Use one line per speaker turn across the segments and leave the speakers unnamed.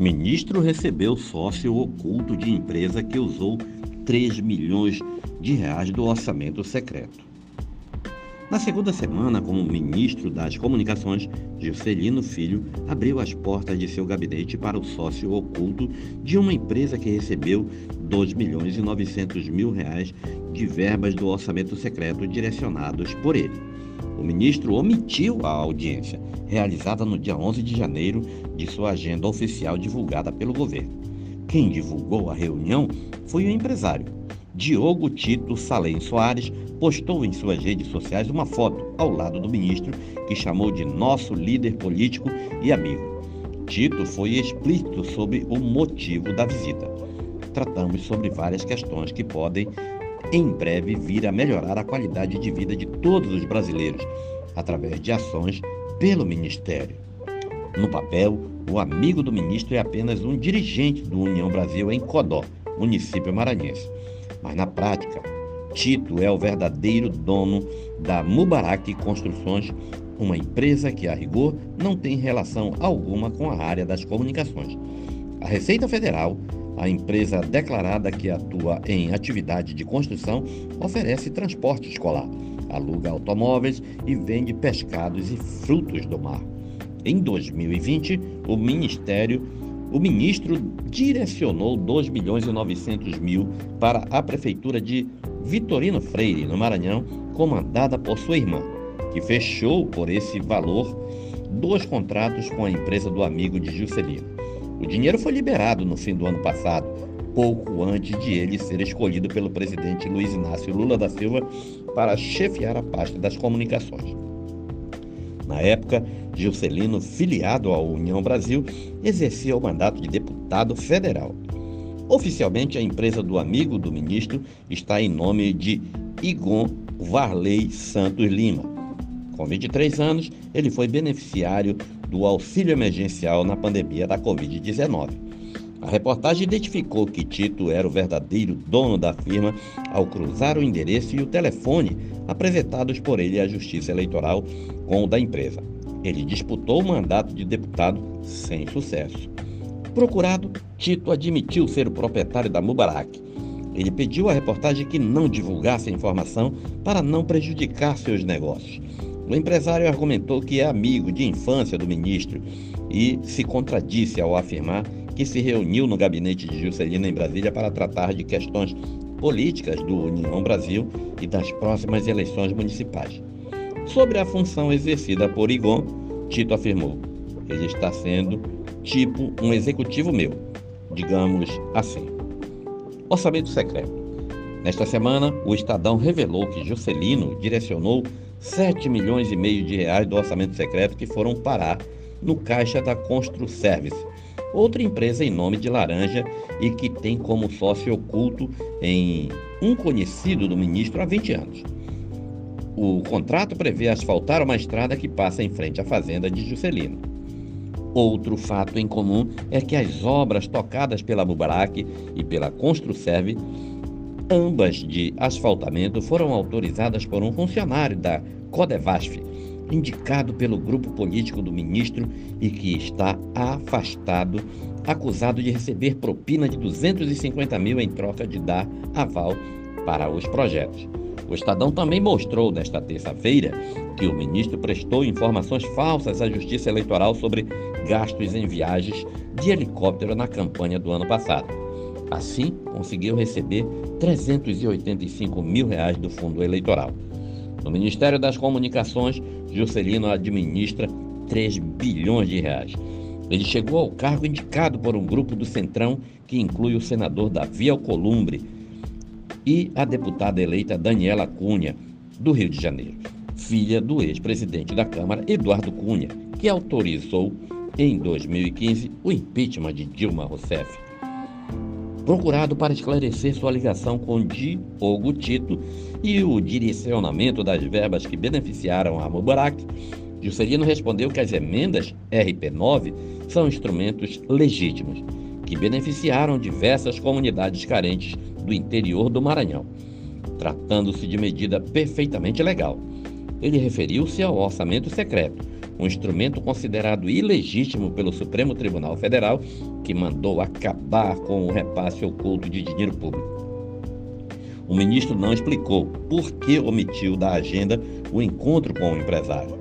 Ministro recebeu sócio oculto de empresa que usou 3 milhões de reais do orçamento secreto. Na segunda semana, como ministro das Comunicações, Juscelino Filho abriu as portas de seu gabinete para o sócio oculto de uma empresa que recebeu 2 milhões e 900 mil reais de verbas do orçamento secreto direcionados por ele. O ministro omitiu a audiência, realizada no dia 11 de janeiro, de sua agenda oficial divulgada pelo governo. Quem divulgou a reunião foi o empresário. Diogo Tito Salem Soares postou em suas redes sociais uma foto ao lado do ministro, que chamou de nosso líder político e amigo. Tito foi explícito sobre o motivo da visita. Tratamos sobre várias questões que podem em breve vir a melhorar a qualidade de vida de todos os brasileiros, através de ações pelo Ministério. No papel, o amigo do ministro é apenas um dirigente do União Brasil em Codó, município maranhense. Mas na prática, Tito é o verdadeiro dono da Mubarak Construções, uma empresa que, a rigor, não tem relação alguma com a área das comunicações. A Receita Federal a empresa declarada que atua em atividade de construção oferece transporte escolar, aluga automóveis e vende pescados e frutos do mar. Em 2020, o Ministério, o ministro direcionou 2 milhões e 900 mil para a prefeitura de Vitorino Freire, no Maranhão, comandada por sua irmã, que fechou por esse valor dois contratos com a empresa do amigo de Juscelino. O dinheiro foi liberado no fim do ano passado, pouco antes de ele ser escolhido pelo presidente Luiz Inácio Lula da Silva para chefiar a pasta das comunicações. Na época, Juscelino, filiado à União Brasil, exercia o mandato de deputado federal. Oficialmente, a empresa do amigo do ministro está em nome de Igon Varley Santos Lima. Com 23 anos, ele foi beneficiário do auxílio emergencial na pandemia da Covid-19. A reportagem identificou que Tito era o verdadeiro dono da firma ao cruzar o endereço e o telefone apresentados por ele à Justiça Eleitoral com o da empresa. Ele disputou o mandato de deputado sem sucesso. Procurado, Tito admitiu ser o proprietário da Mubarak. Ele pediu à reportagem que não divulgasse a informação para não prejudicar seus negócios. O empresário argumentou que é amigo de infância do ministro e se contradisse ao afirmar que se reuniu no gabinete de Juscelino em Brasília para tratar de questões políticas do União Brasil e das próximas eleições municipais. Sobre a função exercida por Igon, Tito afirmou: ele está sendo tipo um executivo meu, digamos assim. Orçamento secreto. Nesta semana, o Estadão revelou que Juscelino direcionou 7 milhões e meio de reais do orçamento secreto que foram parar no caixa da Constru Service, outra empresa em nome de Laranja e que tem como sócio oculto em um conhecido do ministro há 20 anos. O contrato prevê asfaltar uma estrada que passa em frente à fazenda de Juscelino. Outro fato em comum é que as obras tocadas pela Mubarak e pela Construserve ambas de asfaltamento foram autorizadas por um funcionário da Codevasf, indicado pelo grupo político do ministro e que está afastado, acusado de receber propina de 250 mil em troca de dar aval para os projetos. O Estadão também mostrou nesta terça-feira que o ministro prestou informações falsas à Justiça Eleitoral sobre gastos em viagens de helicóptero na campanha do ano passado. Assim, conseguiu receber 385 mil reais do fundo eleitoral. No Ministério das Comunicações, Juscelino administra 3 bilhões de reais. Ele chegou ao cargo indicado por um grupo do Centrão que inclui o senador Davi Alcolumbre e a deputada eleita Daniela Cunha, do Rio de Janeiro, filha do ex-presidente da Câmara, Eduardo Cunha, que autorizou em 2015 o impeachment de Dilma Rousseff procurado para esclarecer sua ligação com Diogo Tito e o direcionamento das verbas que beneficiaram a Mubarak, Juscelino respondeu que as emendas RP9 são instrumentos legítimos que beneficiaram diversas comunidades carentes do interior do Maranhão, tratando-se de medida perfeitamente legal. Ele referiu-se ao orçamento secreto, um instrumento considerado ilegítimo pelo Supremo Tribunal Federal, que mandou acabar com o repasse oculto de dinheiro público. O ministro não explicou por que omitiu da agenda o encontro com o empresário.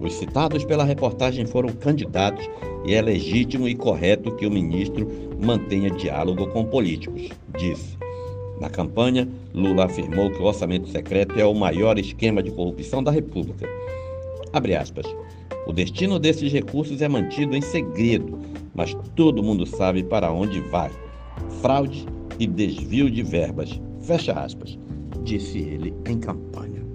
Os citados pela reportagem foram candidatos e é legítimo e correto que o ministro mantenha diálogo com políticos, disse. Na campanha, Lula afirmou que o orçamento secreto é o maior esquema de corrupção da República. Abre aspas. O destino desses recursos é mantido em segredo, mas todo mundo sabe para onde vai. Fraude e desvio de verbas. Fecha aspas, disse ele em campanha.